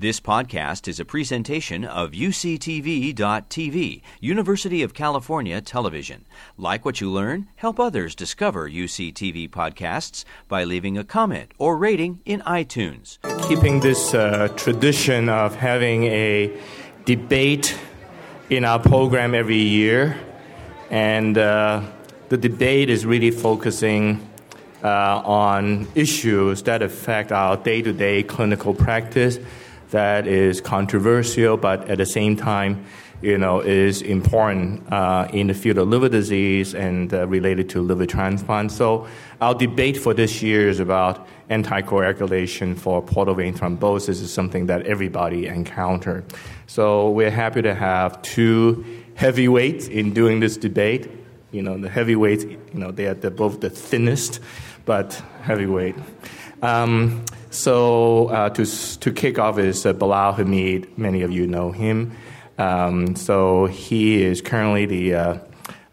This podcast is a presentation of UCTV.tv, University of California Television. Like what you learn, help others discover UCTV podcasts by leaving a comment or rating in iTunes. Keeping this uh, tradition of having a debate in our program every year, and uh, the debate is really focusing uh, on issues that affect our day to day clinical practice that is controversial, but at the same time, you know, is important uh, in the field of liver disease and uh, related to liver transplant. So our debate for this year is about anticoagulation for portal vein thrombosis is something that everybody encountered. So we're happy to have two heavyweights in doing this debate. You know, the heavyweights, you know, they are both the thinnest, but heavyweight. Um, so uh, to, to kick off is uh, Bilal Hameed. Many of you know him. Um, so he is currently the uh,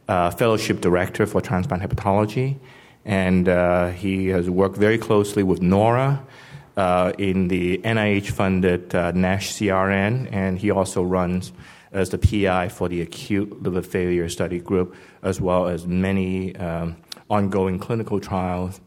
uh fellowship director for transplant hepatology, and uh, he has worked very closely with Norah uh, in the NIH-funded NASH CRN, and he also runs as the PI for the acute liver failure study group, as well as many um, ongoing clinical trials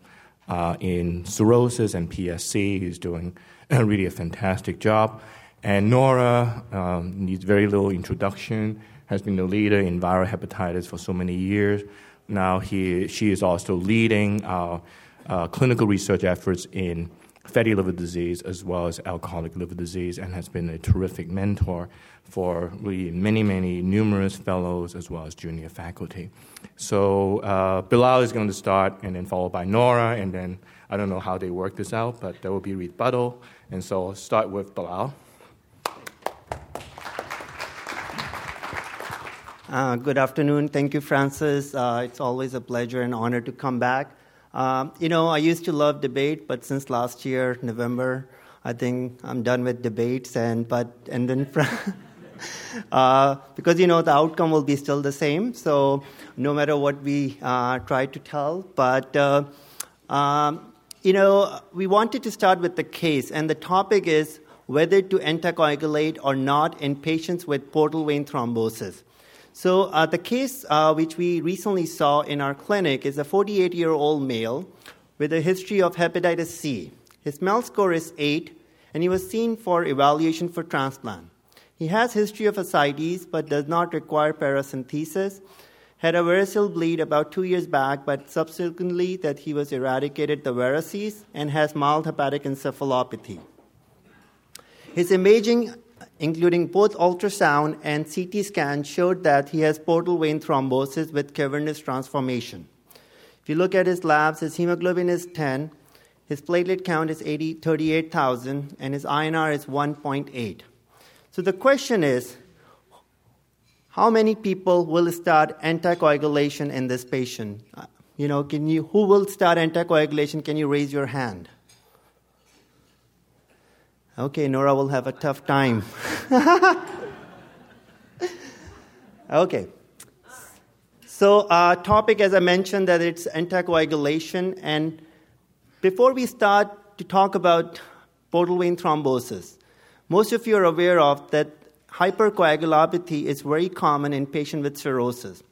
uh, in cirrhosis and PSC. He's doing really a fantastic job. And Norah um, needs very little introduction, has been the leader in viral hepatitis for so many years. Now he, she is also leading our uh, clinical research efforts in fatty liver disease as well as alcoholic liver disease and has been a terrific mentor for really many, many numerous fellows as well as junior faculty. So uh, Bilal is going to start and then followed by Norah and then I don't know how they work this out, but there will be rebuttal. And so I'll start with Bilal. Uh, good afternoon. Thank you, Francis. Uh, it's always a pleasure and honor to come back. Um, you know, I used to love debate, but since last year, November, I think I'm done with debates. And but and then uh, because you know the outcome will be still the same. So no matter what we uh, try to tell, but uh, um, you know, we wanted to start with the case, and the topic is whether to anticoagulate or not in patients with portal vein thrombosis. So, uh, the case uh, which we recently saw in our clinic is a 48 year old male with a history of hepatitis C. His MELD score is 8, and he was seen for evaluation for transplant. He has history of ascites but does not require paracentesis. Had a variceal bleed about two years back, but subsequently that he was eradicated the varices and has mild hepatic encephalopathy. His imaging including both ultrasound and CT scan, showed that he has portal vein thrombosis with cavernous transformation. If you look at his labs, his hemoglobin is 10, his platelet count is 80, 38,000, and his INR is 1.8. So the question is how many people will start anticoagulation in this patient? Uh, you know, can you, who will start anticoagulation? Can you raise your hand? Okay, Norah will have a tough time. okay. So, uh, topic as I mentioned that it's anticoagulation, and before we start to talk about portal vein thrombosis, most of you are aware of that hypercoagulopathy is very common in patients with cirrhosis.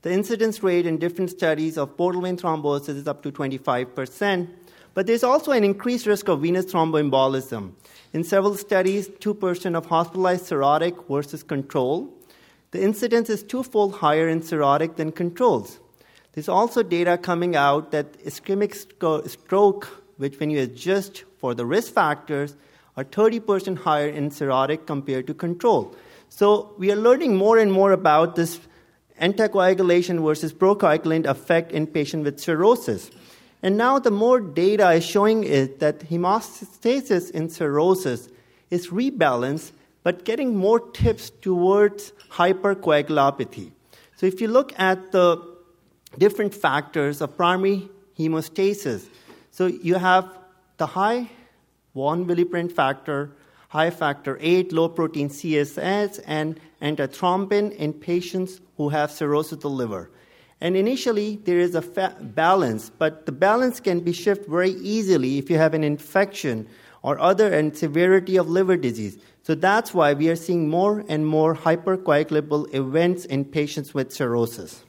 The incidence rate in different studies of portal vein thrombosis is up to 25%, but there's also an increased risk of venous thromboembolism. In several studies, 2% of hospitalized cirrhotic versus control. The incidence is twofold higher in cirrhotic than controls. There's also data coming out that ischemic stroke, which when you adjust for the risk factors, are 30% higher in cirrhotic compared to control. So we are learning more and more about this anticoagulation versus procoagulant effect in patients with cirrhosis. And now the more data is showing is that hemostasis in cirrhosis is rebalanced, but getting more tips towards hypercoagulopathy. So if you look at the different factors of primary hemostasis, so you have the high von Willebrand factor, high factor 8, low protein CSS, and antithrombin in patients who have cirrhosis of the liver. And initially, there is a balance, but the balance can be shifted very easily if you have an infection or other and severity of liver disease. So that's why we are seeing more and more hypercoagulable events in patients with cirrhosis.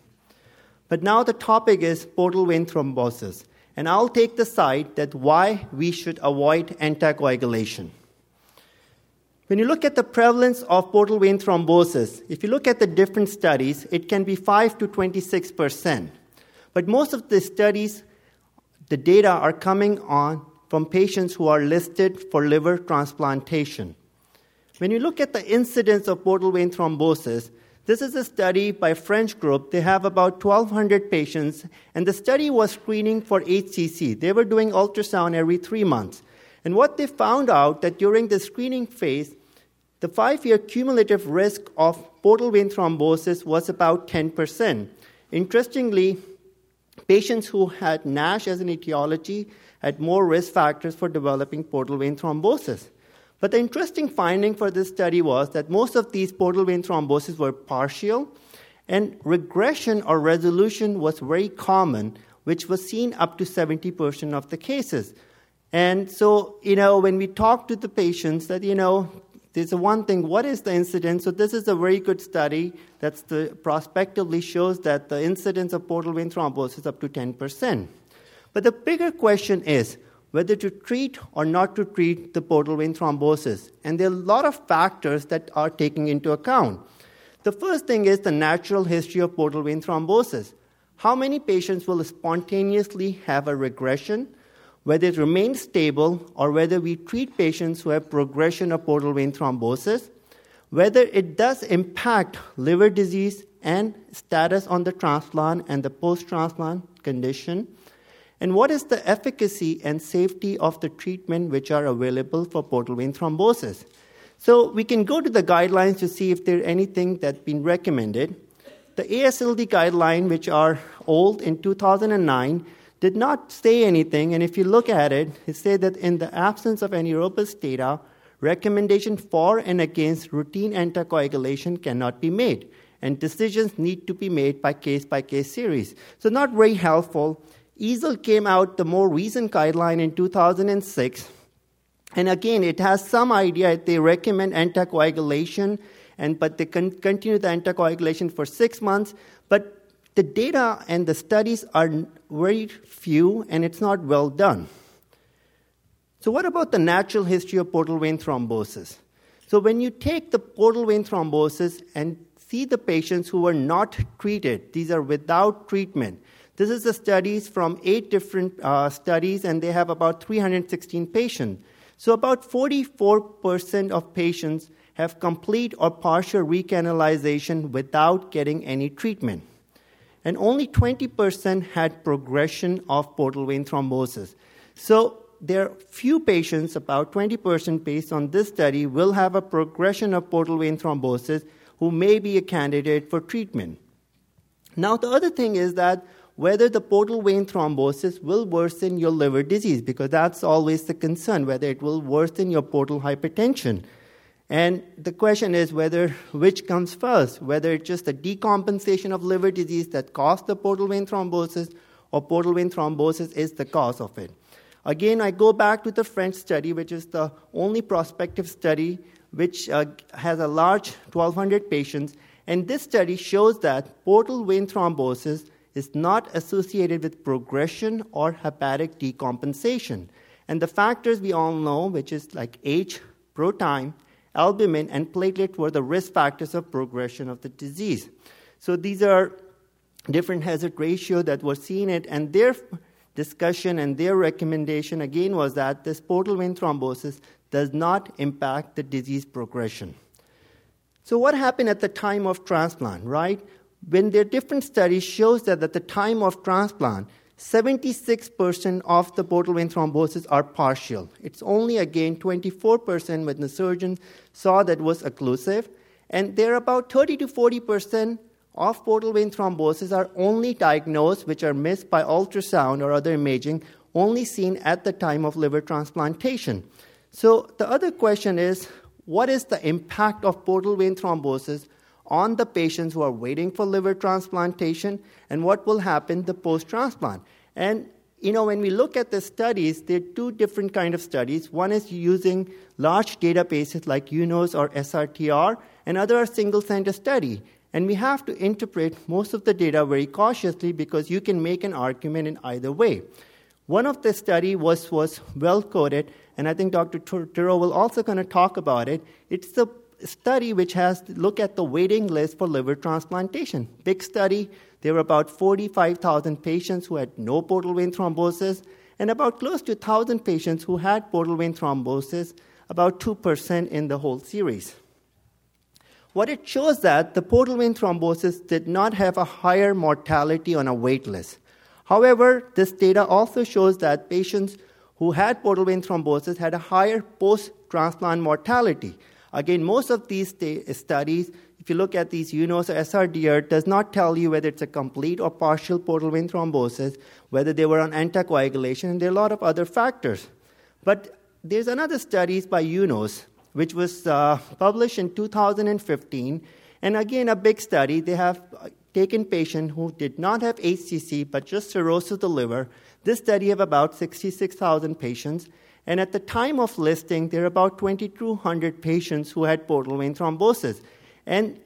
But now the topic is portal vein thrombosis. And I'll take the side that why we should avoid anticoagulation. When you look at the prevalence of portal vein thrombosis, if you look at the different studies, it can be 5 to 26 percent. But most of the studies, the data are coming on from patients who are listed for liver transplantation. When you look at the incidence of portal vein thrombosis, this is a study by a French group. They have about 1,200 patients, and the study was screening for HCC. They were doing ultrasound every three months. And what they found out that during the screening phase, the five-year cumulative risk of portal vein thrombosis was about 10%. Interestingly, patients who had NASH as an etiology had more risk factors for developing portal vein thrombosis. But the interesting finding for this study was that most of these portal vein thromboses were partial, and regression or resolution was very common, which was seen up to 70% of the cases. And so, you know, when we talk to the patients, that, you know, there's one thing, what is the incidence? So this is a very good study that's the prospectively shows that the incidence of portal vein thrombosis is up to 10%. But the bigger question is, whether to treat or not to treat the portal vein thrombosis. And there are a lot of factors that are taken into account. The first thing is the natural history of portal vein thrombosis. How many patients will spontaneously have a regression, whether it remains stable or whether we treat patients who have progression of portal vein thrombosis, whether it does impact liver disease and status on the transplant and the post transplant condition, and what is the efficacy and safety of the treatment which are available for portal vein thrombosis? So we can go to the guidelines to see if there's anything that's been recommended. The AASLD guideline, which are old in 2009, did not say anything, and if you look at it, it said that in the absence of any robust data, recommendation for and against routine anticoagulation cannot be made, and decisions need to be made by case by case series. So, not very helpful. EASL came out the more recent guideline in 2006. And again, it has some idea. They recommend anticoagulation, and, but they con- continue the anticoagulation for six months. But the data and the studies are very few, and it's not well done. So, what about the natural history of portal vein thrombosis? So, when you take the portal vein thrombosis and see the patients who were not treated, these are without treatment, this is the studies from eight different uh, studies, and they have about 316 patients. So, about 44% of patients have complete or partial recanalization without getting any treatment. And only 20% had progression of portal vein thrombosis. So, there are few patients, about 20% based on this study, will have a progression of portal vein thrombosis who may be a candidate for treatment. Now, the other thing is that whether the portal vein thrombosis will worsen your liver disease, because that's always the concern, whether it will worsen your portal hypertension. And the question is whether which comes first, whether it's just the decompensation of liver disease that caused the portal vein thrombosis, or portal vein thrombosis is the cause of it. Again, I go back to the French study, which is the only prospective study which uh, has a large 1,200 patients. And this study shows that portal vein thrombosis is not associated with progression or hepatic decompensation. And the factors we all know, which is like age, pro-time, albumin, and platelet, were the risk factors of progression of the disease. So these are different hazard ratio that were seen it, and their discussion and their recommendation again was that this portal vein thrombosis does not impact the disease progression. So what happened at the time of transplant, right? when there are different studies shows that at the time of transplant 76% of the portal vein thrombosis are partial. It's only again 24% when the surgeon saw that was occlusive and there are about 30 to 40% of portal vein thrombosis are only diagnosed which are missed by ultrasound or other imaging only seen at the time of liver transplantation. So the other question is what is the impact of portal vein thrombosis on the patients who are waiting for liver transplantation and what will happen the post transplant. And you know, when we look at the studies, there are two different kind of studies. One is using large databases like UNOS or SRTR, and other are single center study. And we have to interpret most of the data very cautiously because you can make an argument in either way. One of the study was, was well coded, and I think Dr. Terrault will also kind of talk about it. It's the study which has look at the waiting list for liver transplantation. Big study. There were about 45,000 patients who had no portal vein thrombosis, and about close to 1,000 patients who had portal vein thrombosis, about 2% in the whole series. What it shows that the portal vein thrombosis did not have a higher mortality on a wait list. However, this data also shows that patients who had portal vein thrombosis had a higher post transplant mortality. Again, most of these studies, if you look at these UNOS or SRTR, does not tell you whether it's a complete or partial portal vein thrombosis, whether they were on anticoagulation, and there are a lot of other factors. But there's another study by UNOS, which was uh, published in 2015, and again, a big study. They have taken patients who did not have HCC but just cirrhosis of the liver. This study of about 66,000 patients, and at the time of listing, there are about 2,200 patients who had portal vein thrombosis. And,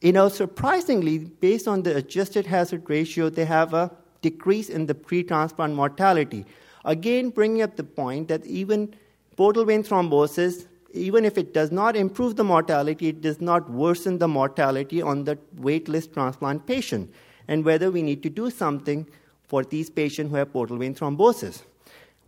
you know, surprisingly, based on the adjusted hazard ratio, they have a decrease in the pre-transplant mortality. Again, bringing up the point that even portal vein thrombosis, even if it does not improve the mortality, it does not worsen the mortality on the waitlist transplant patient, and whether we need to do something for these patients who have portal vein thrombosis.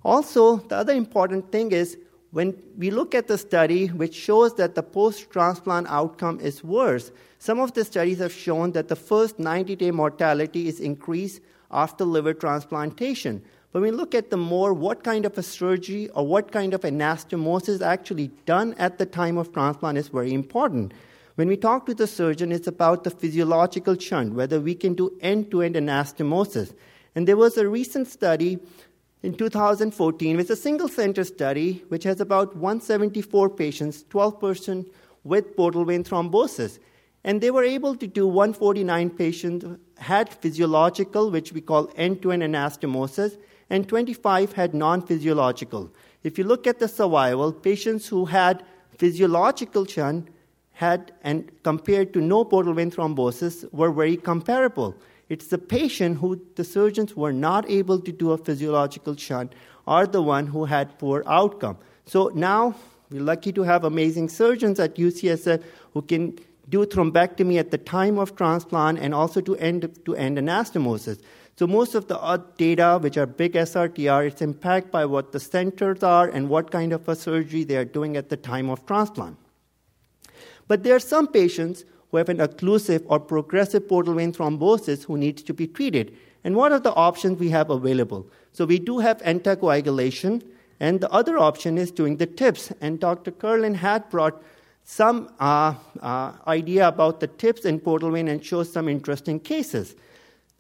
Also, the other important thing is when we look at the study which shows that the post transplant outcome is worse, some of the studies have shown that the first 90 day mortality is increased after liver transplantation. When we look at the more what kind of a surgery or what kind of anastomosis is actually done at the time of transplant is very important. When we talk to the surgeon, it's about the physiological shunt, whether we can do end to end anastomosis. And there was a recent study in 2014 with a single center study which has about 174 patients 12% with portal vein thrombosis. And they were able to do 149 patients had physiological which we call end-to-end anastomosis and 25 had non-physiological. If you look at the survival patients who had physiological shunt had and compared to no portal vein thrombosis were very comparable it's the patient who the surgeons were not able to do a physiological shunt are the one who had poor outcome. So now we're lucky to have amazing surgeons at UCSF who can do thrombectomy at the time of transplant and also to end to end anastomosis. So most of the uh, data, which are big SRTR, it's impacted by what the centers are and what kind of a surgery they are doing at the time of transplant. But there are some patients who have an occlusive or progressive portal vein thrombosis who needs to be treated. And what are the options we have available? So we do have anticoagulation, and the other option is doing the TIPS. And Dr. Kerlan had brought some uh, uh, idea about the TIPS in portal vein and shows some interesting cases.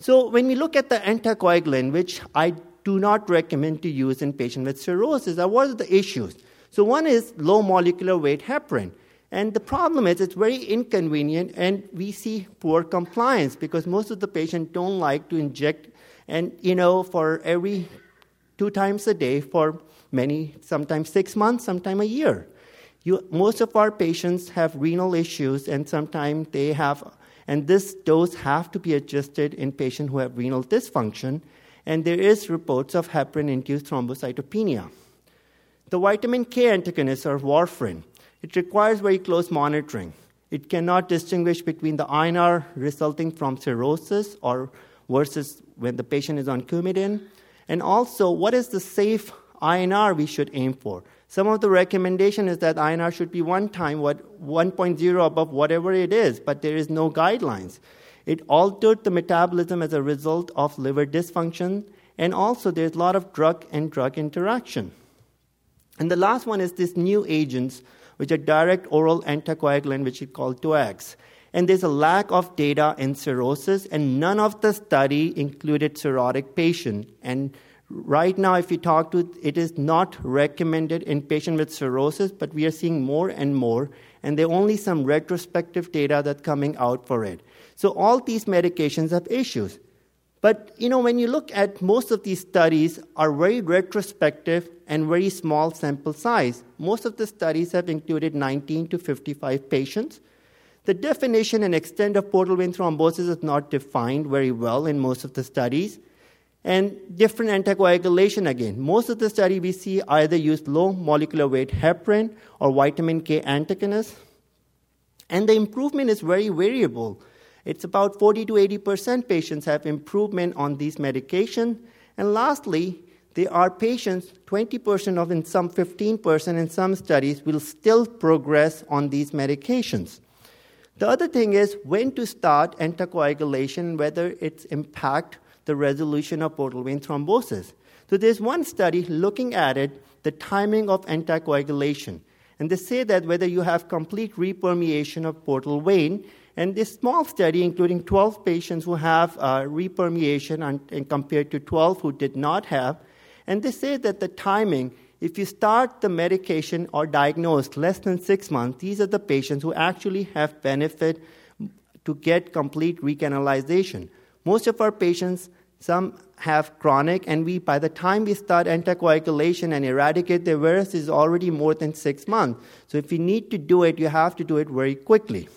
So when we look at the anticoagulant, which I do not recommend to use in patients with cirrhosis, are what are the issues? So one is low molecular weight heparin. And the problem is it's very inconvenient and we see poor compliance because most of the patients don't like to inject and you know for every two times a day for many sometimes 6 months sometimes a year. You, most of our patients have renal issues and sometimes they have and this dose have to be adjusted in patients who have renal dysfunction and there is reports of heparin induced thrombocytopenia. The vitamin K antagonist or warfarin it requires very close monitoring. It cannot distinguish between the INR resulting from cirrhosis or versus when the patient is on Coumadin. And also, what is the safe INR we should aim for? Some of the recommendation is that INR should be one time what 1.0 above whatever it is, but there is no guidelines. It altered the metabolism as a result of liver dysfunction, and also there's a lot of drug and drug interaction. And the last one is these new agents which are direct oral anticoagulant, which is called DOACs. And there's a lack of data in cirrhosis, and none of the study included cirrhotic patient. And right now, if you talk to, it is not recommended in patient with cirrhosis, but we are seeing more and more, and there are only some retrospective data that's coming out for it. So all these medications have issues. But you know, when you look at most of these studies are very retrospective and very small sample size. Most of the studies have included 19 to 55 patients. The definition and extent of portal vein thrombosis is not defined very well in most of the studies. And different anticoagulation again. Most of the study we see either use low molecular weight heparin or vitamin K antagonists. And the improvement is very variable. It's about 40 to 80% patients have improvement on these medications. And lastly, there are patients, 20% of in some 15% in some studies will still progress on these medications. The other thing is when to start anticoagulation, whether it's impact the resolution of portal vein thrombosis. So there's one study looking at it, the timing of anticoagulation. And they say that whether you have complete repermeation of portal vein, and this small study, including 12 patients who have uh, repermeation and, and compared to 12 who did not have, and they say that the timing if you start the medication or diagnose less than six months, these are the patients who actually have benefit to get complete recanalization. Most of our patients, some have chronic, and we by the time we start anticoagulation and eradicate the virus is already more than six months. So if you need to do it, you have to do it very quickly.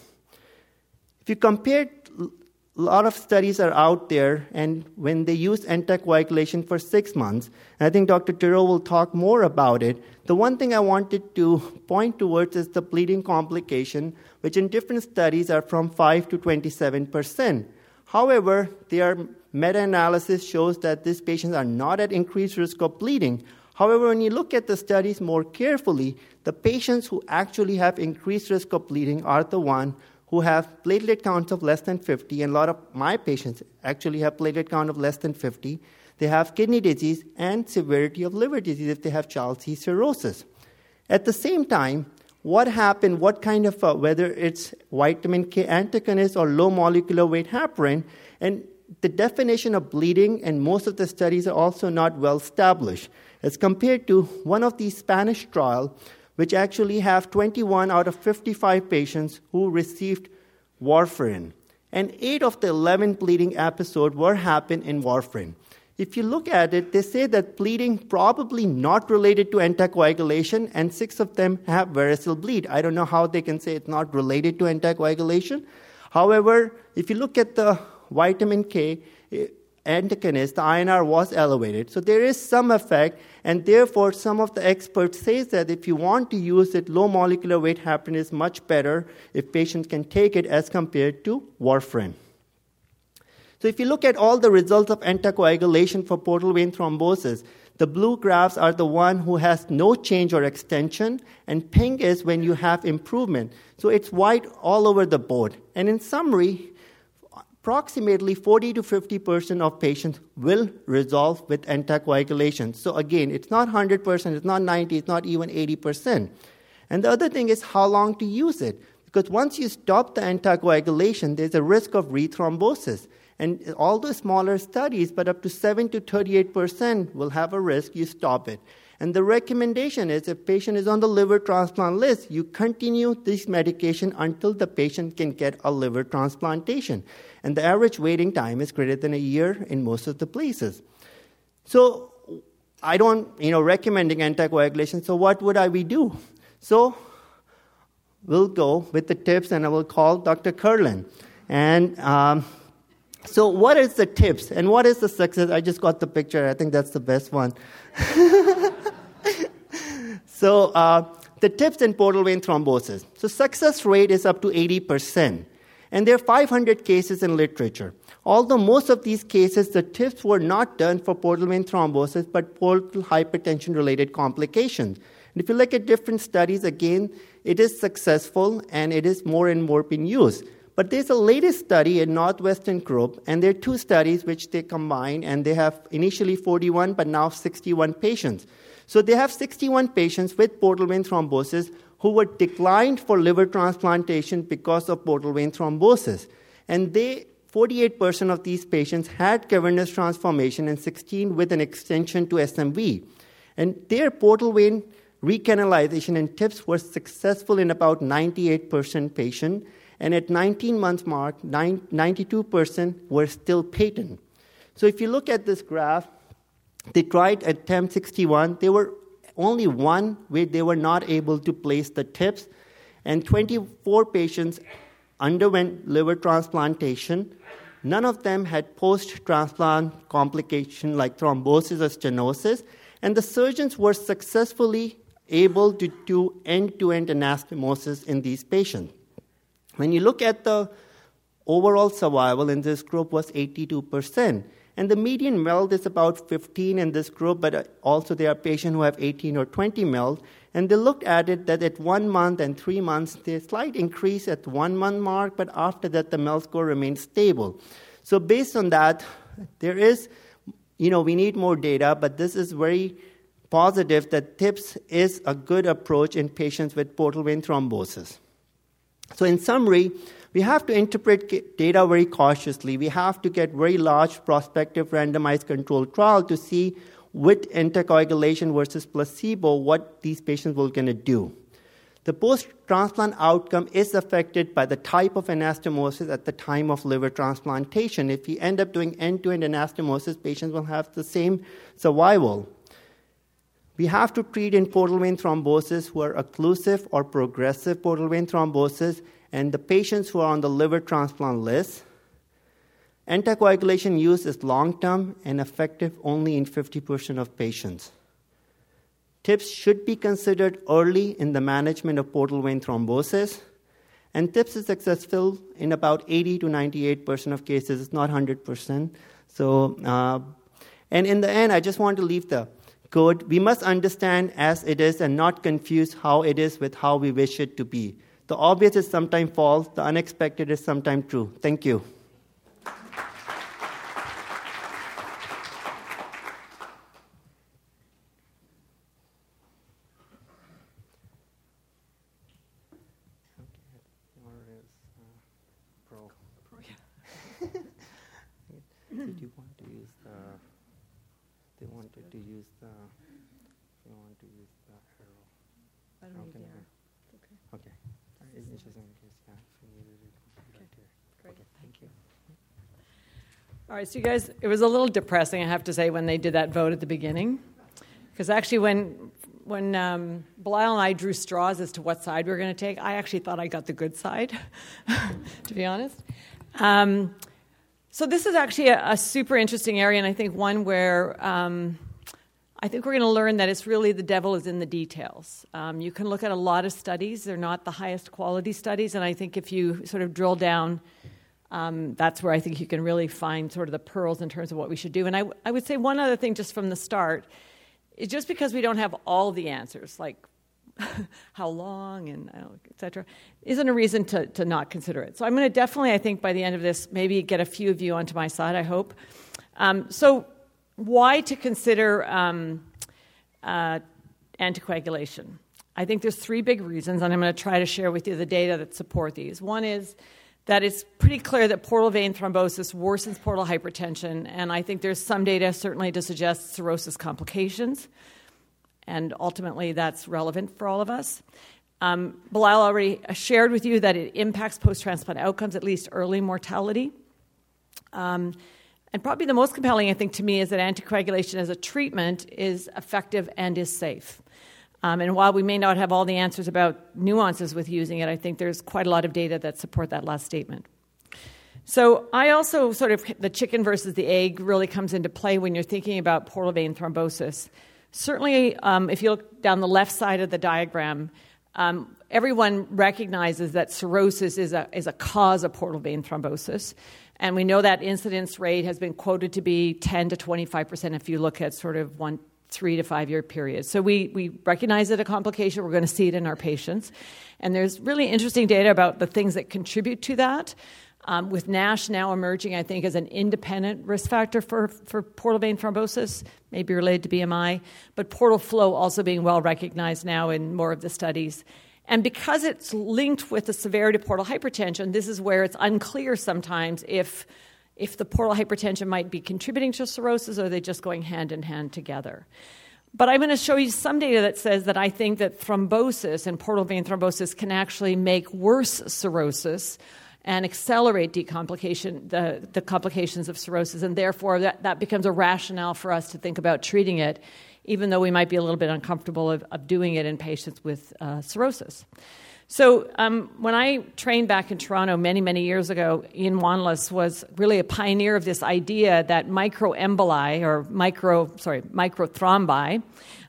If you compare a lot of studies are out there, and when they use anticoagulation for six months, and I think Dr. Terrault will talk more about it, the one thing I wanted to point towards is the bleeding complication, which in different studies are from 5 to 27 percent. However, their meta-analysis shows that these patients are not at increased risk of bleeding. However, when you look at the studies more carefully, the patients who actually have increased risk of bleeding are the ones who have platelet counts of less than 50, and a lot of my patients actually have platelet count of less than 50. They have kidney disease and severity of liver disease if they have Child-Pugh cirrhosis. At the same time, what happened, what kind of, uh, whether it's vitamin K antagonist or low molecular weight heparin, and the definition of bleeding and most of the studies are also not well established. As compared to one of these Spanish trials, which actually have 21 out of 55 patients who received warfarin. And 8 of the 11 bleeding episodes were happened in warfarin. If you look at it, they say that bleeding probably not related to anticoagulation, and six of them have variceal bleed. I don't know how they can say it's not related to anticoagulation. However, if you look at the vitamin K, antagonist, the INR was elevated. So there is some effect, and therefore some of the experts say that if you want to use it, low molecular weight heparin is much better if patients can take it as compared to warfarin. So if you look at all the results of anticoagulation for portal vein thrombosis, the blue graphs are the one who has no change or extension, and pink is when you have improvement. So it's white all over the board. And in summary, approximately 40 to 50% of patients will resolve with anticoagulation. So again, it's not 100%, it's not 90, it's not even 80%. And the other thing is how long to use it. Because once you stop the anticoagulation, there's a risk of rethrombosis. And all the smaller studies, but up to 7 to 38% will have a risk, you stop it. And the recommendation is if patient is on the liver transplant list, you continue this medication until the patient can get a liver transplantation. And the average waiting time is greater than a year in most of the places. So I don't, you know, recommending anticoagulation. So what would I we do? So we'll go with the tips, and I will call Dr. Kerlan. And um, so, what is the tips and what is the success? I just got the picture. I think that's the best one. so, uh, the tips in portal vein thrombosis. So, success rate is up to 80%. And there are 500 cases in literature. Although most of these cases, the tips were not done for portal vein thrombosis, but portal hypertension related complications. And if you look at different studies, again, it is successful and it is more and more being used. But there's a latest study in Northwestern Group, and there are two studies which they combine, and they have initially 41, but now 61 patients. So they have 61 patients with portal vein thrombosis who were declined for liver transplantation because of portal vein thrombosis. And they 48% of these patients had cavernous transformation and 16 with an extension to SMV. And their portal vein recanalization and TIPS were successful in about 98% patient and at 19 months mark, 92% were still patent. So if you look at this graph, they tried at attempt 61. There were only one where they were not able to place the tips, and 24 patients underwent liver transplantation. None of them had post transplant complication like thrombosis or stenosis, and the surgeons were successfully able to do end to end anastomosis in these patients. When you look at the overall survival in this group was 82%. And the median MELD is about 15 in this group, but uh, also there are patients who have 18 or 20 MELD. And they looked at it that at one month and three months, there's slight increase at one month mark, but after that, the MELD score remains stable. So based on that, there is, you know, we need more data, but this is very positive that TIPS is a good approach in patients with portal vein thrombosis. So in summary, we have to interpret data very cautiously. We have to get very large prospective randomized controlled trial to see with anticoagulation versus placebo what these patients will going to do. The post-transplant outcome is affected by the type of anastomosis at the time of liver transplantation. If we end up doing end-to-end anastomosis, patients will have the same survival. We have to treat in portal vein thrombosis who are occlusive or progressive portal vein thrombosis and the patients who are on the liver transplant list. Anticoagulation use is long term and effective only in 50% of patients. TIPS should be considered early in the management of portal vein thrombosis, and TIPS is successful in about 80 to 98% of cases. It's not 100%. So, uh, and in the end, I just want to leave the code. We must understand as it is and not confuse how it is with how we wish it to be. The obvious is sometimes false, the unexpected is sometimes true. Thank you. Did you want to use the? They wanted to use the. They want to use the arrow. I don't How need can the I- arrow. Okay. Okay. It's just in case, yeah, if you needed it right here. Great. Okay, thank you. All right, so you guys, it was a little depressing, I have to say, when they did that vote at the beginning. Because actually, when, when um, Bilal and I drew straws as to what side we were going to take, I actually thought I got the good side, to be honest. Um, so, this is actually a, a, super interesting area, and I think one where um, I think we're going to learn that it's really the devil is in the details. Um, you can look at a lot of studies, they're not the highest quality studies, and I think if you sort of drill down, um, that's where I think you can really find sort of the pearls in terms of what we should do. And I would say one other thing just from the start is just because we don't have all the answers, like how long and uh, et cetera, isn't a reason to, to not consider it. So I'm going to definitely, I think, by the end of this, maybe get a few of you onto my side, I hope. Um, so, why to consider um, uh, anticoagulation? I think there's three big reasons, and I'm going to try to share with you the data that support these. One is that it's pretty clear that portal vein thrombosis worsens portal hypertension, and I think there's some data certainly to suggest cirrhosis complications, and ultimately that's relevant for all of us. Um, Bilal already shared with you that it impacts post transplant outcomes, at least early mortality. Um, and probably the most compelling, I think, to me is that anticoagulation as a treatment is effective and is safe. Um, and while we may not have all the answers about nuances with using it, I think there's quite a lot of data that support that last statement. So I also sort of the chicken versus the egg really comes into play when you're thinking about portal vein thrombosis. Certainly, um, if you look down the left side of the diagram, um, everyone recognizes that cirrhosis is a, is a cause of portal vein thrombosis. And we know that incidence rate has been quoted to be 10 to 25% if you look at sort of one, three to five year period. So we, we recognize it a complication. We're going to see it in our patients. And there's really interesting data about the things that contribute to that. Um, with NASH now emerging, I think, as an independent risk factor for, for portal vein thrombosis, maybe related to BMI, but portal flow also being well recognized now in more of the studies. And because it's linked with the severity of portal hypertension, this is where it's unclear sometimes if, if the portal hypertension might be contributing to cirrhosis or they just going hand in hand together. But I'm going to show you some data that says that I think that thrombosis and portal vein thrombosis can actually make worse cirrhosis and accelerate decomplication, the, the complications of cirrhosis, and therefore that, that becomes a rationale for us to think about treating it, even though we might be a little bit uncomfortable of, of doing it in patients with uh, cirrhosis. So um, when I trained back in Toronto many, many years ago, Ian Wanless was really a pioneer of this idea that microemboli or micro, sorry, microthrombi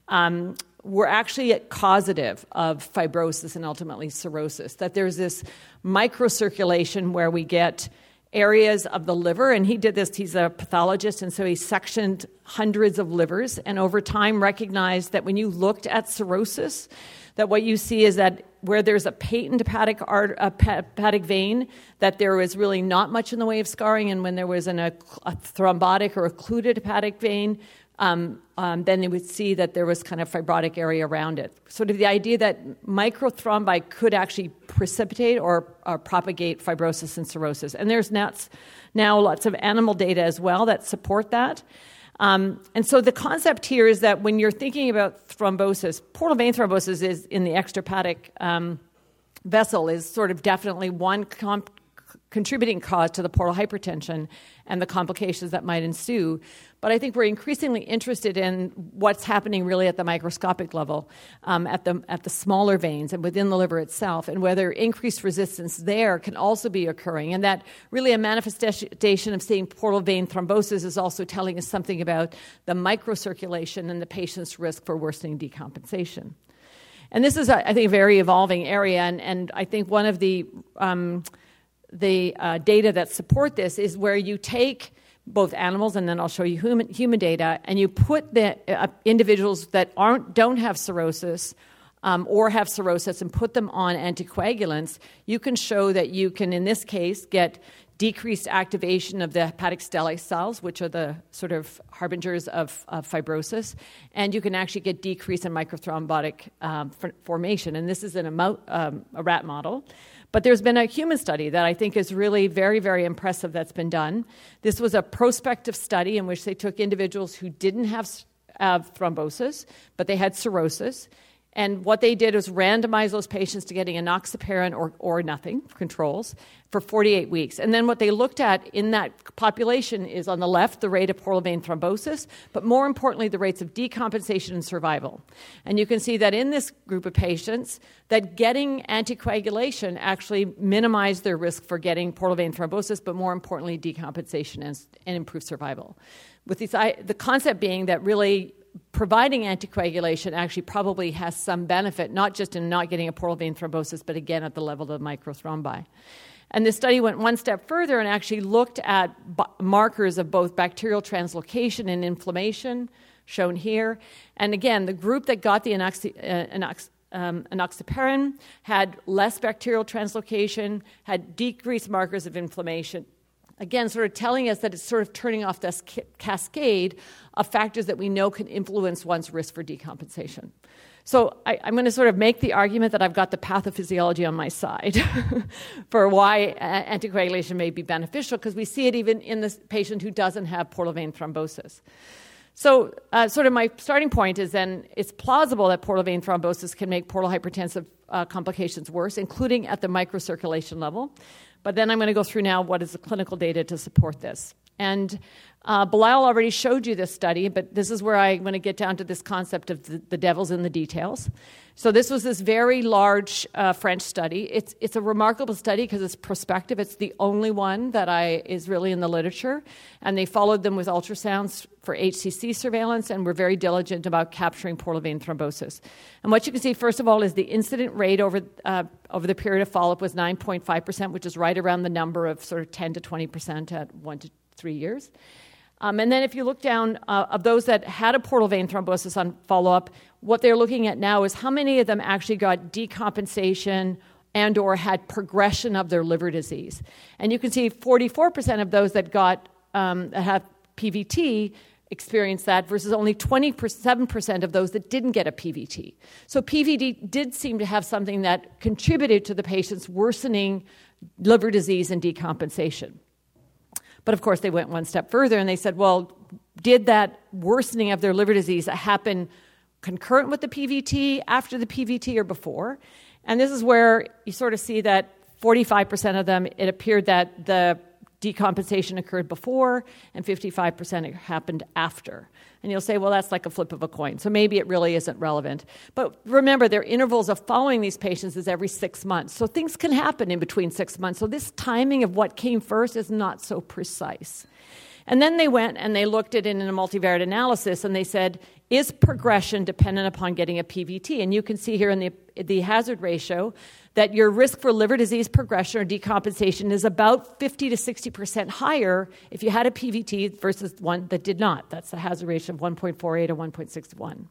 um, were actually causative of fibrosis and ultimately cirrhosis. That there's this microcirculation where we get areas of the liver, and he did this, he's a pathologist, and so he sectioned hundreds of livers, and over time recognized that when you looked at cirrhosis, that what you see is that where there's a patent hepatic, art, a hepatic vein, that there was really not much in the way of scarring, and when there was an, a, a thrombotic or occluded hepatic vein, um, um, then you would see that there was kind of fibrotic area around it. Sort of the idea that microthrombi could actually precipitate or, or propagate fibrosis and cirrhosis. And there's now, now lots of animal data as well that support that. Um, and so the concept here is that when you're thinking about thrombosis, portal vein thrombosis is in the extrahepatic um, vessel is sort of definitely one comp- contributing cause to the portal hypertension and the complications that might ensue. But I think we're increasingly interested in what's happening really at the microscopic level, um, at, the, at the smaller veins and within the liver itself, and whether increased resistance there can also be occurring. And that really a manifestation of seeing portal vein thrombosis is also telling us something about the microcirculation and the patient's risk for worsening decompensation. And this is, I think, a very evolving area, and, and I think one of the um, the uh, data that support this is where you take both animals and then I'll show you human, human data, and you put the uh, individuals that aren't don't have cirrhosis um, or have cirrhosis and put them on anticoagulants, you can show that you can, in this case, get decreased activation of the hepatic stellate cells, which are the sort of harbingers of, of fibrosis, and you can actually get decrease in microthrombotic um, formation. And this is in a, mo- um, a rat model. But there's been a human study that I think is really very, very impressive that's been done. This was a prospective study in which they took individuals who didn't have, have uh, thrombosis, but they had cirrhosis, and what they did was randomize those patients to getting enoxaparin or, or nothing, controls, for 48 weeks. And then what they looked at in that population is on the left, the rate of portal vein thrombosis, but more importantly, the rates of decompensation and survival. And you can see that in this group of patients, that getting anticoagulation actually minimized their risk for getting portal vein thrombosis, but more importantly, decompensation and, and improved survival. With these, the concept being that really providing anticoagulation actually probably has some benefit, not just in not getting a portal vein thrombosis, but again at the level of microthrombi. And this study went one step further and actually looked at b- markers of both bacterial translocation and inflammation, shown here. And again, the group that got the enoxi- uh, um, enoxaparin had less bacterial translocation, had decreased markers of inflammation, again, sort of telling us that it's sort of turning off this cascade of factors that we know can influence one's risk for decompensation. So I, am going to sort of make the argument that I've got the pathophysiology on my side for why anticoagulation may be beneficial, because we see it even in the patient who doesn't have portal vein thrombosis. So, uh, sort of my starting point is then it's plausible that portal vein thrombosis can make portal hypertensive uh, complications worse, including at the microcirculation level. But then I'm going to go through now what is the clinical data to support this. And uh, Bilal already showed you this study, but this is where I want to get down to this concept of the, the devil's in the details. So this was this very large uh, French study. It's it's a remarkable study because it's prospective. It's the only one that I is really in the literature, and they followed them with ultrasounds for HCC surveillance and were very diligent about capturing portal vein thrombosis. And what you can see first of all is the incident rate over uh, over the period of follow up was 9.5 percent, which is right around the number of sort of 10 to 20 percent at one to three years. Um, and then if you look down uh, of those that had a portal vein thrombosis on follow up, what they're looking at now is how many of them actually got decompensation and or had progression of their liver disease. And you can see 44% of those that got um, that have PVT experienced that versus only 27% of those that didn't get a PVT. So PVT did seem to have something that contributed to the patient's worsening liver disease and decompensation. But of course, they went one step further and they said, well, did that worsening of their liver disease happen concurrent with the PVT, after the PVT, or before? And this is where you sort of see that 45% of them, it appeared that the decompensation occurred before and 55% happened after. And you'll say, well, that's like a flip of a coin. So maybe it really isn't relevant. But remember, their intervals of following these patients is every six months. So things can happen in between six months. So this timing of what came first is not so precise. And then they went and they looked at it in a multivariate analysis and they said, is progression dependent upon getting a PVT? And you can see here in the, the hazard ratio that your risk for liver disease progression or decompensation is about 50 to 60% higher if you had a PVT versus one that did not. That's the hazard ratio of 1.48 or 1.61.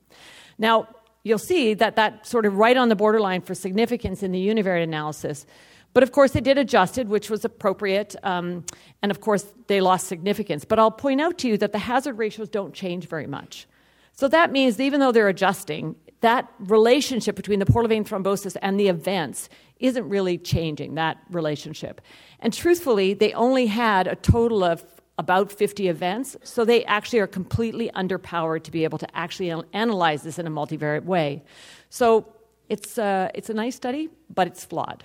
Now, you'll see that that sort of right on the borderline for significance in the univariate analysis. But of course, they did adjust it, which was appropriate. Um, and of course, they lost significance. But I'll point out to you that the hazard ratios don't change very much. So that means that even though they're adjusting, that relationship between the portal vein thrombosis and the events isn't really changing, that relationship. And truthfully, they only had a total of about 50 events, so they actually are completely underpowered to be able to actually analyze this in a multivariate way. So it's, uh, it's a nice study, but it's flawed.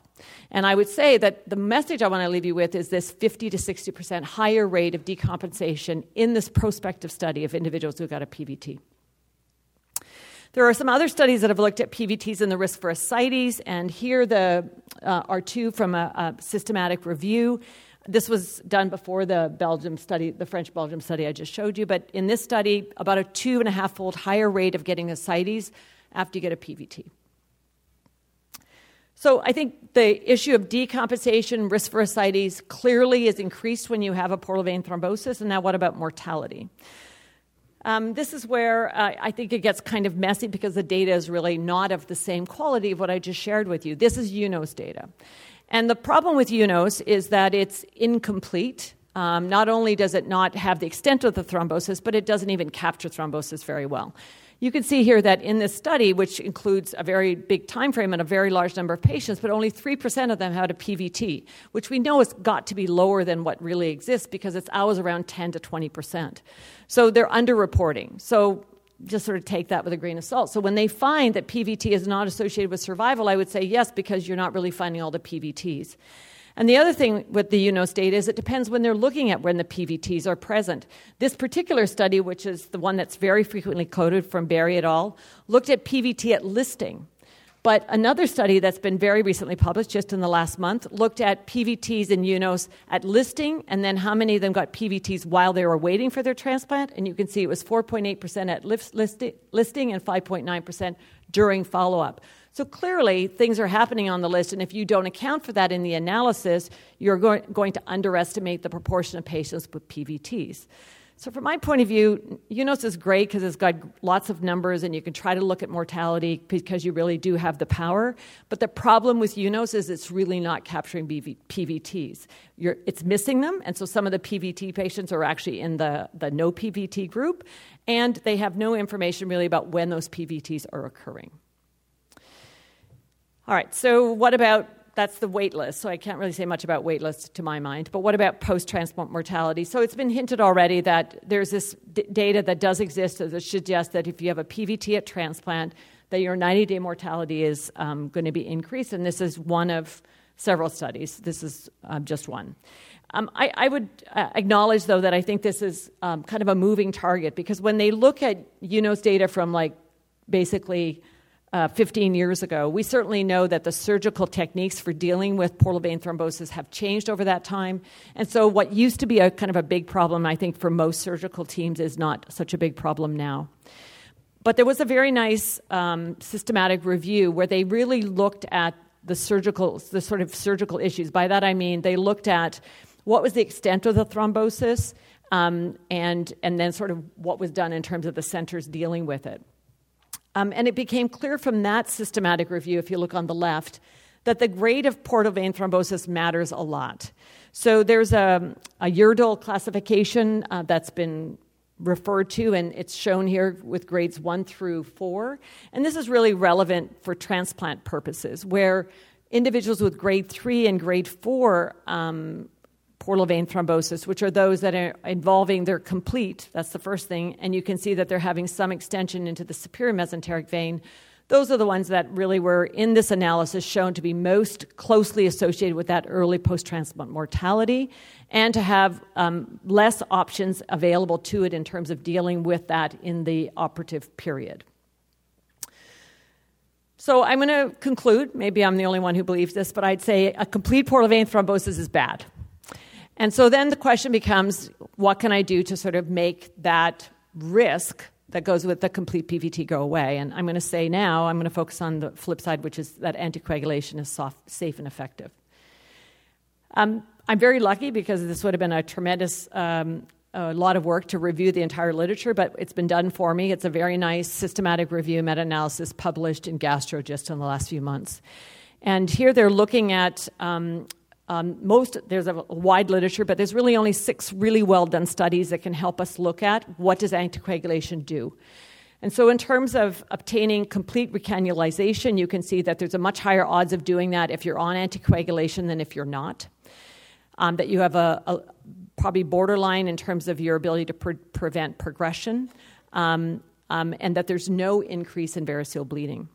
And I would say that the message I want to leave you with is this 50 to 60% higher rate of decompensation in this prospective study of individuals who got a PVT. There are some other studies that have looked at PVTs and the risk for ascites, and here the, uh, are two from a, a systematic review. This was done before the Belgium study, the French Belgium study I just showed you, but in this study, about a two and a half fold higher rate of getting ascites after you get a PVT. So I think the issue of decompensation, risk for ascites, clearly is increased when you have a portal vein thrombosis. And now, what about mortality? Um, this is where uh, I think it gets kind of messy because the data is really not of the same quality of what I just shared with you. This is UNOS data. And the problem with UNOS is that it's incomplete. Um, not only does it not have the extent of the thrombosis, but it doesn't even capture thrombosis very well. You can see here that in this study, which includes a very big time frame and a very large number of patients, but only 3% of them had a PVT, which we know has got to be lower than what really exists because it's always around 10 to 20%. So they're underreporting. So just sort of take that with a grain of salt. So when they find that PVT is not associated with survival, I would say yes, because you're not really finding all the PVTs. And the other thing with the UNOS data is it depends when they're looking at when the PVTs are present. This particular study, which is the one that's very frequently quoted from Berry et al., looked at PVT at listing. But another study that's been very recently published, just in the last month, looked at PVTs in UNOS at listing and then how many of them got PVTs while they were waiting for their transplant. And you can see it was 4.8% at listing and 5.9% during follow up. So clearly, things are happening on the list, and if you don't account for that in the analysis, you're going, going to underestimate the proportion of patients with PVTs. So, from my point of view, UNOS is great because it's got lots of numbers and you can try to look at mortality because you really do have the power. But the problem with UNOS is it's really not capturing BV- PVTs. You're, it's missing them, and so some of the PVT patients are actually in the, the no PVT group, and they have no information really about when those PVTs are occurring. All right, so what about that's the wait list, so I can't really say much about wait lists to my mind. But what about post transplant mortality? So it's been hinted already that there's this d- data that does exist that suggests that if you have a PVT at transplant, that your 90 day mortality is um, going to be increased, and this is one of several studies. This is um, just one. Um, I, I, would uh, acknowledge, though, that I think this is um, kind of a moving target because when they look at UNOS data from like basically uh, 15 years ago. We certainly know that the surgical techniques for dealing with portal vein thrombosis have changed over that time. And so, what used to be a kind of a big problem, I think, for most surgical teams is not such a big problem now. But there was a very nice um, systematic review where they really looked at the surgical, the sort of surgical issues. By that I mean they looked at what was the extent of the thrombosis, um, and and then sort of what was done in terms of the centers dealing with it. Um, and it became clear from that systematic review, if you look on the left, that the grade of portal vein thrombosis matters a lot. So there's a, a Yerdel classification uh, that's been referred to, and it's shown here with grades one through four. And this is really relevant for transplant purposes, where individuals with grade three and grade four um, portal vein thrombosis, which are those that are involving their complete, that's the first thing, and you can see that they're having some extension into the superior mesenteric vein. those are the ones that really were in this analysis shown to be most closely associated with that early post transplant mortality and to have um, less options available to it in terms of dealing with that in the operative period. So I'm going to conclude. Maybe I'm the only one who believes this, but I'd say a complete portal vein thrombosis is bad. And so then the question becomes what can I do to sort of make that risk that goes with the complete PVT go away? And I'm going to say now, I'm going to focus on the flip side, which is that anticoagulation is soft, safe and effective. Um, I'm very lucky because this would have been a tremendous um, a lot of work to review the entire literature, but it's been done for me. It's a very nice systematic review, meta analysis published in Gastro just in the last few months. And here they're looking at um, um, most, there's a wide literature, but there's really only six really well done studies that can help us look at what does anticoagulation do. And so, in terms of obtaining complete recanalization, you can see that there's a much higher odds of doing that if you're on anticoagulation than if you're not. Um, that you have a, a, probably borderline in terms of your ability to pre- prevent progression, um, um, and that there's no increase in variceal bleeding.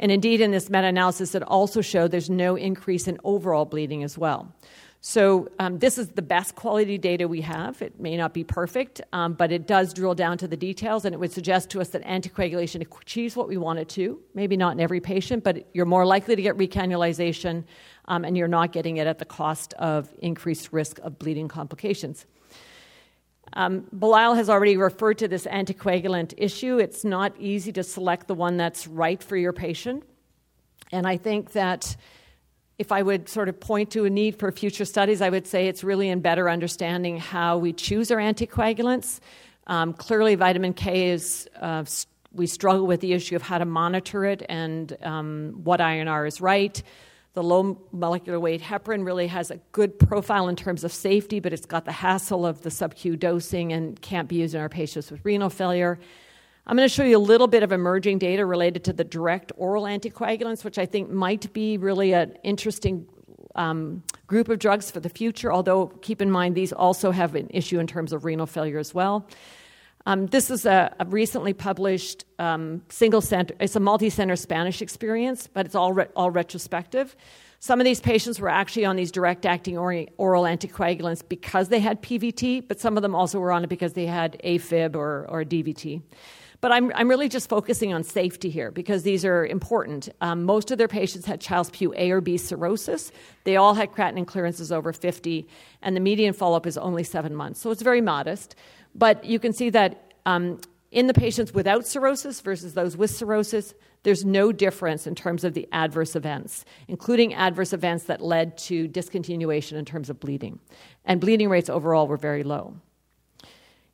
And indeed, in this meta analysis, it also showed there's no increase in overall bleeding as well. So, um, this is the best quality data we have. It may not be perfect, um, but it does drill down to the details, and it would suggest to us that anticoagulation achieves what we want it to. Maybe not in every patient, but you're more likely to get recanalization, um, and you're not getting it at the cost of increased risk of bleeding complications. Um, Bilal has already referred to this anticoagulant issue. It's not easy to select the one that's right for your patient. And I think that if I would sort of point to a need for future studies, I would say it's really in better understanding how we choose our anticoagulants. Um, clearly, vitamin K is, uh, we struggle with the issue of how to monitor it and um, what INR is right. The low molecular weight heparin really has a good profile in terms of safety, but it's got the hassle of the sub-Q dosing and can't be used in our patients with renal failure. I'm going to show you a little bit of emerging data related to the direct oral anticoagulants, which I think might be really an interesting um, group of drugs for the future, although keep in mind these also have an issue in terms of renal failure as well. Um, this is a, a recently published um, single center, it's a multi center Spanish experience, but it's all, re- all retrospective. Some of these patients were actually on these direct acting oral anticoagulants because they had PVT, but some of them also were on it because they had AFib or, or DVT. But I'm, I'm really just focusing on safety here because these are important. Um, most of their patients had Child-Pugh A or B cirrhosis. They all had creatinine clearances over 50, and the median follow up is only seven months. So it's very modest. But you can see that um, in the patients without cirrhosis versus those with cirrhosis, there's no difference in terms of the adverse events, including adverse events that led to discontinuation in terms of bleeding. And bleeding rates overall were very low.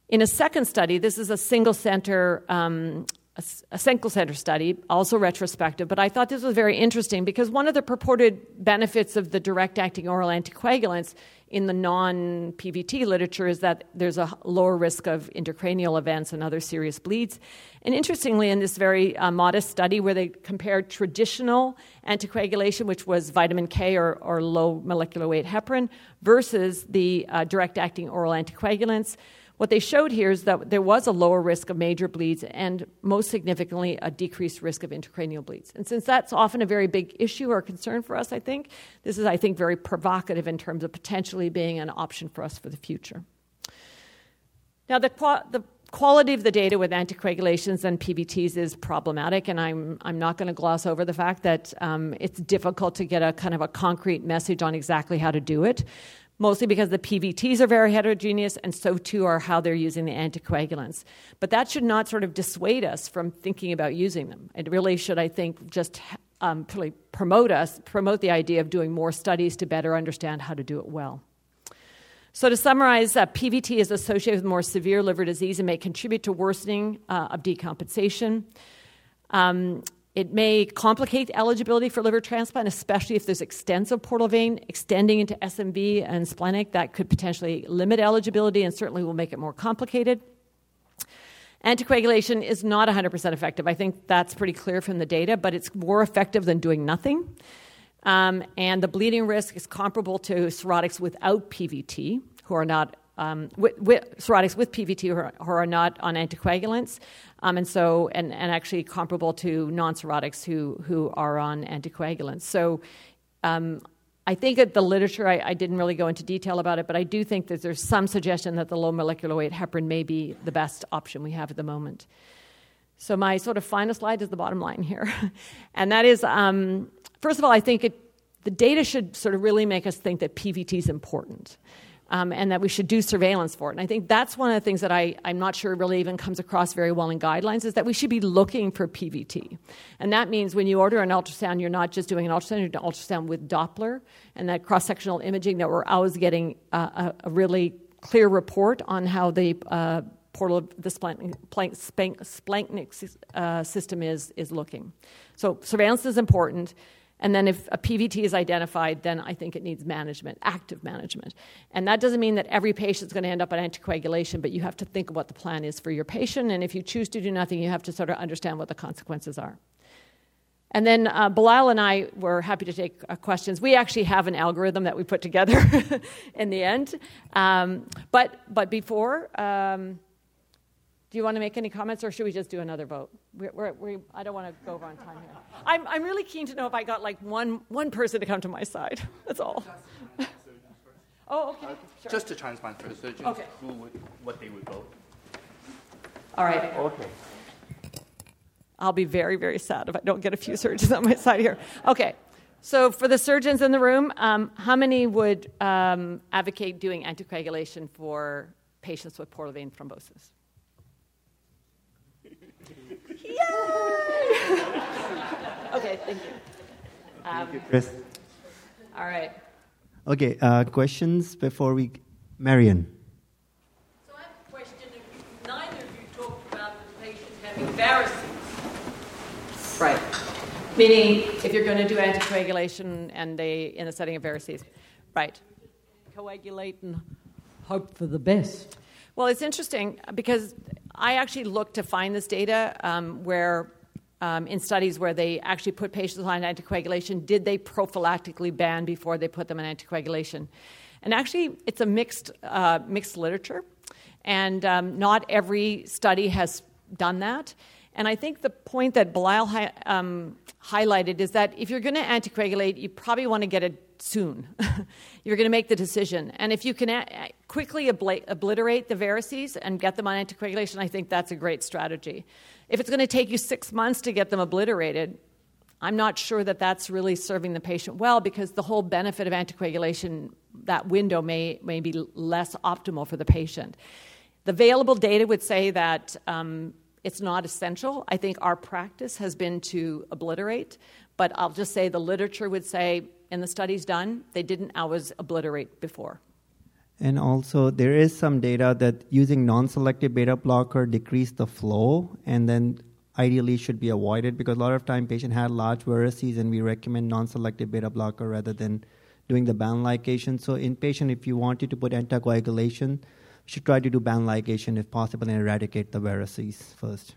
In a second study, this is a single center um, a, a single center study, also retrospective, but I thought this was very interesting because one of the purported benefits of the direct acting oral anticoagulants in the non PVT literature is that there's a lower risk of intracranial events and other serious bleeds. And interestingly, in this very uh, modest study where they compared traditional anticoagulation, which was vitamin K or, or low molecular weight heparin, versus the uh, direct acting oral anticoagulants, what they showed here is that there was a lower risk of major bleeds and, most significantly, a decreased risk of intracranial bleeds. And since that's often a very big issue or concern for us, I think, this is, I think, very provocative in terms of potentially being an option for us for the future. Now, the, the quality of the data with anticoagulations and PBTs is problematic, and I'm, I'm not going to gloss over the fact that um, it's difficult to get a kind of a concrete message on exactly how to do it mostly because the PVTs are very heterogeneous, and so too are how they're using the anticoagulants. But that should not sort of dissuade us from thinking about using them. It really should, I think, just um, promote us, promote the idea of doing more studies to better understand how to do it well. So, to summarize, uh, PVT is associated with more severe liver disease and may contribute to worsening uh, of decompensation. Um, it may complicate eligibility for liver transplant, especially if there's extensive portal vein extending into SMV and splenic. That could potentially limit eligibility and certainly will make it more complicated. Anticoagulation is not 100% effective. I think that's pretty clear from the data, but it's more effective than doing nothing. Um, and the bleeding risk is comparable to cirrhotics without PVT, who are not um, with, with, cirrhotics with PVT who are, who are not on anticoagulants, um, and so and, and actually comparable to non-cirrhotics who who are on anticoagulants. So. Um, I think that the literature, I, I, didn't really go into detail about it, but I do think that there's some suggestion that the low molecular weight heparin may be the best option we have at the moment. So, my sort of final slide is the bottom line here. and that is um, first of all, I think it, the data should sort of really make us think that PVT is important. Um, and that we should do surveillance for it. And I think that's one of the things that I, I'm not sure really even comes across very well in guidelines is that we should be looking for PVT. And that means when you order an ultrasound, you're not just doing an ultrasound, you're doing an ultrasound with Doppler and that cross sectional imaging that we're always getting uh, a, a, really clear report on how the uh, portal the splanchnic uh, system is, is looking. So surveillance is important. And then if a PVT is identified, then I think it needs management, active management. And that doesn't mean that every patient is going to end up on anticoagulation, but you have to think of what the plan is for your patient. And if you choose to do nothing, you have to sort of understand what the consequences are. And then uh, Bilal and I were happy to take uh, questions. We actually have an algorithm that we put together in the end. Um, but, but before, um, do you want to make any comments, or should we just do another vote? We're, we're, we, I don't want to go over on time here. I'm, I'm really keen to know if I got like one, one person to come to my side. That's all. oh, okay. Sure. Just to transplant for the surgeons, okay. who would, what they would vote. All right. Okay. I'll be very, very sad if I don't get a few surgeons on my side here. Okay. So, for the surgeons in the room, um, how many would um, advocate doing anticoagulation for patients with portal vein thrombosis? okay, thank you. Um, thank you, Chris. All right. Okay, uh, questions before we. Marion. So I have a question. Neither of you talked about the patient having varices. Right. Meaning, if you're going to do anticoagulation and they in the setting of varices, right? Coagulate and hope for the best. Well, it's interesting because I actually looked to find this data um, where, um, in studies where they actually put patients on anticoagulation, did they prophylactically ban before they put them on anticoagulation? And actually, it's a mixed, uh, mixed literature, and um, not every study has done that. And I think the point that Bilal hi- um, highlighted is that if you're going to anticoagulate, you probably want to get it soon. you're going to make the decision. And if you can a- quickly obliterate the varices and get them on anticoagulation, I think that's a great strategy. If it's going to take you six months to get them obliterated, I'm not sure that that's really serving the patient well because the whole benefit of anticoagulation, that window may, may be less optimal for the patient. The available data would say that um, it's not essential. I think our practice has been to obliterate, but I'll just say the literature would say in the studies done, they didn't always obliterate before. And also, there is some data that using non selective beta blocker decrease the flow and then ideally should be avoided because a lot of time patient had large varices and we recommend non selective beta blocker rather than doing the band ligation. So, in patient, if you wanted to put anticoagulation, should try to do band ligation if possible and eradicate the varices first.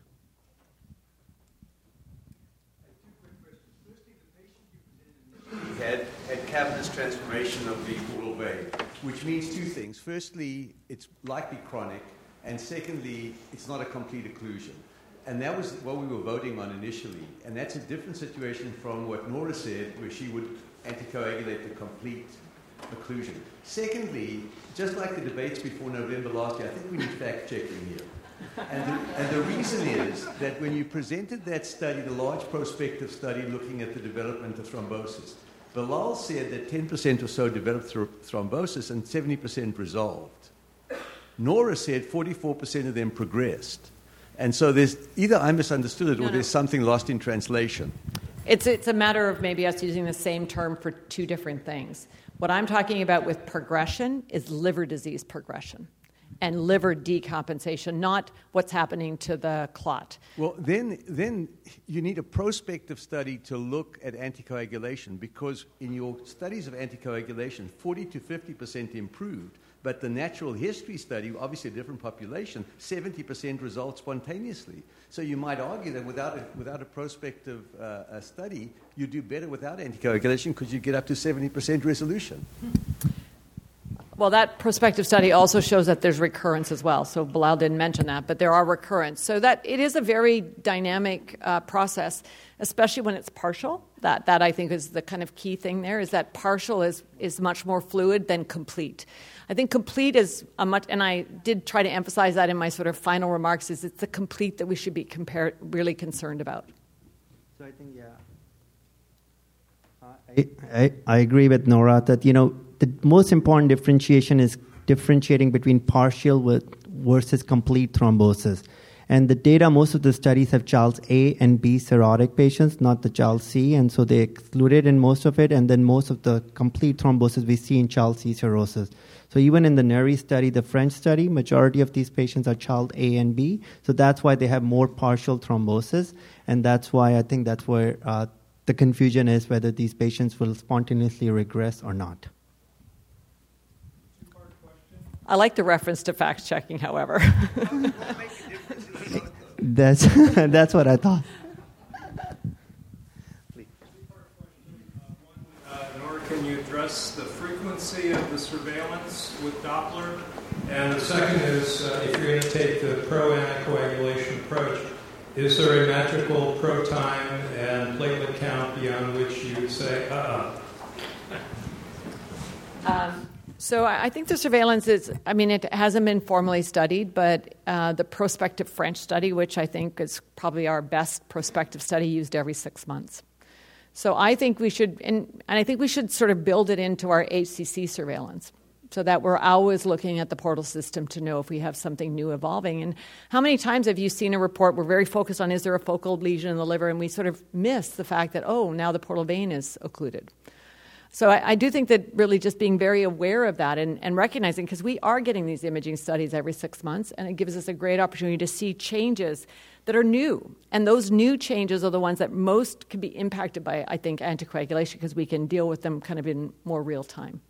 Cavernous transformation of the portal vein, which means two things. Firstly, it's likely chronic, and secondly, it's not a complete occlusion. And that was what we were voting on initially. And that's a different situation from what Norah said, where she would anticoagulate the complete occlusion. Secondly, just like the debates before November last year, I think we need fact checking here. And the, and the, reason is that when you presented that study, the large prospective study looking at the development of thrombosis, Bilal said that 10% or so developed thrombosis and 70% resolved. Norah said 44% of them progressed. And so there's either I misunderstood it or no, no. there's something lost in translation. It's, it's a matter of maybe us using the same term for two different things. What I'm talking about with progression is liver disease progression and liver decompensation, not what's happening to the clot. Well, then, then you need a prospective study to look at anticoagulation because in your studies of anticoagulation, 40 to 50% improved but the natural history study, obviously a different population, 70% results spontaneously. So you might argue that without a, without a prospective uh, a study, you do better without anticoagulation because you get up to 70% resolution. Well, that prospective study also shows that there's recurrence as well. So Bilal didn't mention that, but there are recurrence. So that it is a very dynamic uh, process, especially when it's partial. That that I think is the kind of key thing there is that partial is is much more fluid than complete. I think complete is a much, and I did try to emphasize that in my sort of final remarks. Is it's the complete that we should be compare, really concerned about. So I think yeah. I, I, I agree with Norah that you know the most important differentiation is differentiating between partial with versus complete thrombosis. And the data, most of the studies have Child's A and B cirrhotic patients, not the Child's C, and so they excluded in most of it. And then most of the complete thrombosis we see in Child's C cirrhosis. So even in the Nery study, the French study, majority of these patients are Child A and B. So that's why they have more partial thrombosis, and that's why I think that's where uh, the confusion is whether these patients will spontaneously regress or not. I like the reference to fact checking, however. that's, that's what I thought. Uh, nor can you address the frequency of the surveillance with Doppler? And the second is uh, if you're going to take the pro anticoagulation approach, is there a magical pro time and platelet count beyond which you would say, uh uh-uh. um, so I think the surveillance is, I mean, it hasn't been formally studied, but uh, the prospective French study, which I think is probably our best prospective study, used every six months. So I think we should, and, and I think we should sort of build it into our HCC surveillance so that we're always looking at the portal system to know if we have something new evolving. And how many times have you seen a report we're very focused on is there a focal lesion in the liver, and we sort of miss the fact that, oh, now the portal vein is occluded. So I, I, do think that really just being very aware of that and, and recognizing, because we are getting these imaging studies every six months, and it gives us a great opportunity to see changes that are new. And those new changes are the ones that most can be impacted by, I think, anticoagulation, because we can deal with them kind of in more real time.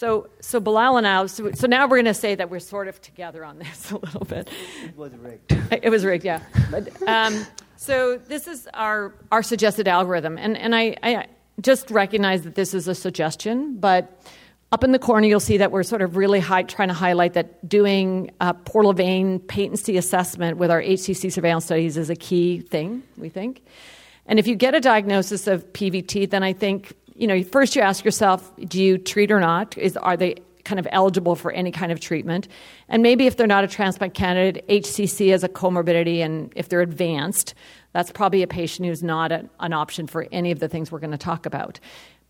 So, so Bilal and I, so, so now we're going to say that we're sort of together on this a little bit. It was rigged. It was rigged, yeah. Um, so this is our, our suggested algorithm. And, and I, I just recognize that this is a suggestion, but up in the corner, you'll see that we're sort of really high, trying to highlight that doing a portal vein patency assessment with our HCC surveillance studies is a key thing, we think. And if you get a diagnosis of PVT, then I think you know, first you ask yourself, do you treat or not? Is, are they kind of eligible for any kind of treatment? And maybe if they're not a transplant candidate, HCC as a comorbidity, and if they're advanced, that's probably a patient who's not a, an option for any of the things we're going to talk about.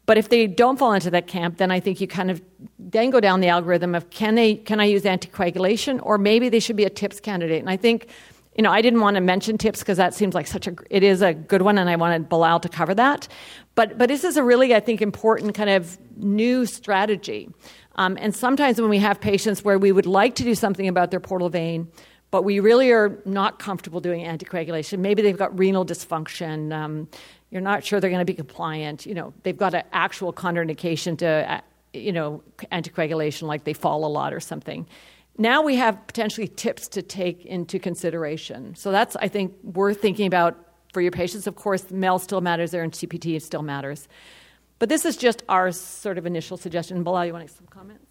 But if they don't fall into that camp, then I think you kind of then go down the algorithm of can they can I use anticoagulation or maybe they should be a TIPS candidate. And I think you know, I didn't want to mention TIPS because that seems like such a it is a good one, and I wanted Bilal to cover that. But but this is a really I think important kind of new strategy. Um, and sometimes when we have patients where we would like to do something about their portal vein, but we really are not comfortable doing anticoagulation. Maybe they've got renal dysfunction. Um, you're not sure they're going to be compliant. You know, they've got an actual contraindication to, uh, you know, anticoagulation, like they fall a lot or something now we have potentially TIPS to take into consideration. So that's, I think, worth thinking about for your patients. Of course, MELD still matters there and CPT still matters. But this is just our sort of initial suggestion. Bilal, you want to make some comments?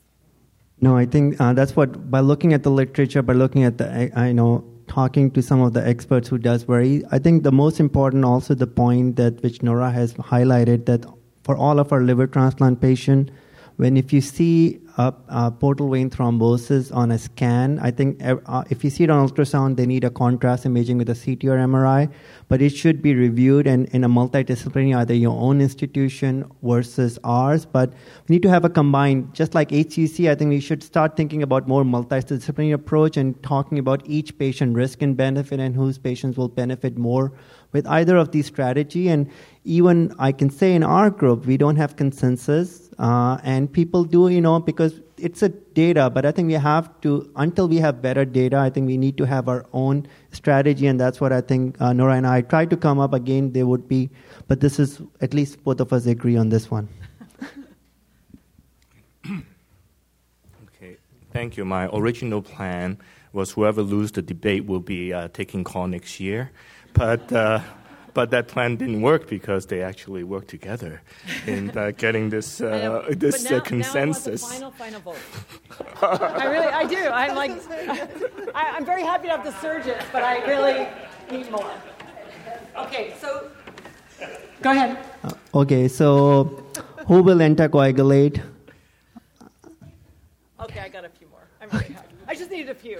No, I think uh, that's what, by looking at the literature, by looking at the, I know, talking to some of the experts who does vary, I think the most important also the point that which Norah has highlighted that for all of our liver transplant patients, when if you see a, a, portal vein thrombosis on a scan, I think uh, if you see it on ultrasound, they need a contrast imaging with a CT or MRI, but it should be reviewed in, in a multidisciplinary, either your own institution versus ours. But we need to have a combined, just like HCC, I think we should start thinking about more multidisciplinary approach and talking about each patient risk and benefit and whose patients will benefit more with either of these strategy. And even I can say in our group, we don't have consensus, uh, and people do, you know, because it's a data. But I think we have to until we have better data. I think we need to have our own strategy, and that's what I think uh, Norah and I tried to come up again. There would be, but this is at least both of us agree on this one. okay, thank you. My original plan was whoever loses the debate will be uh, taking call next year, but. Uh, but that plan didn't work because they actually worked together in uh, getting this uh, this but now, uh, consensus. Now I want the final, final vote. I really, I do. I'm like, I, I'm very happy to have the surgeons, but I really need more. Okay, so go ahead. Uh, okay, so who will anticoagulate? Okay, I got a few more. I'm very happy. I just needed a few.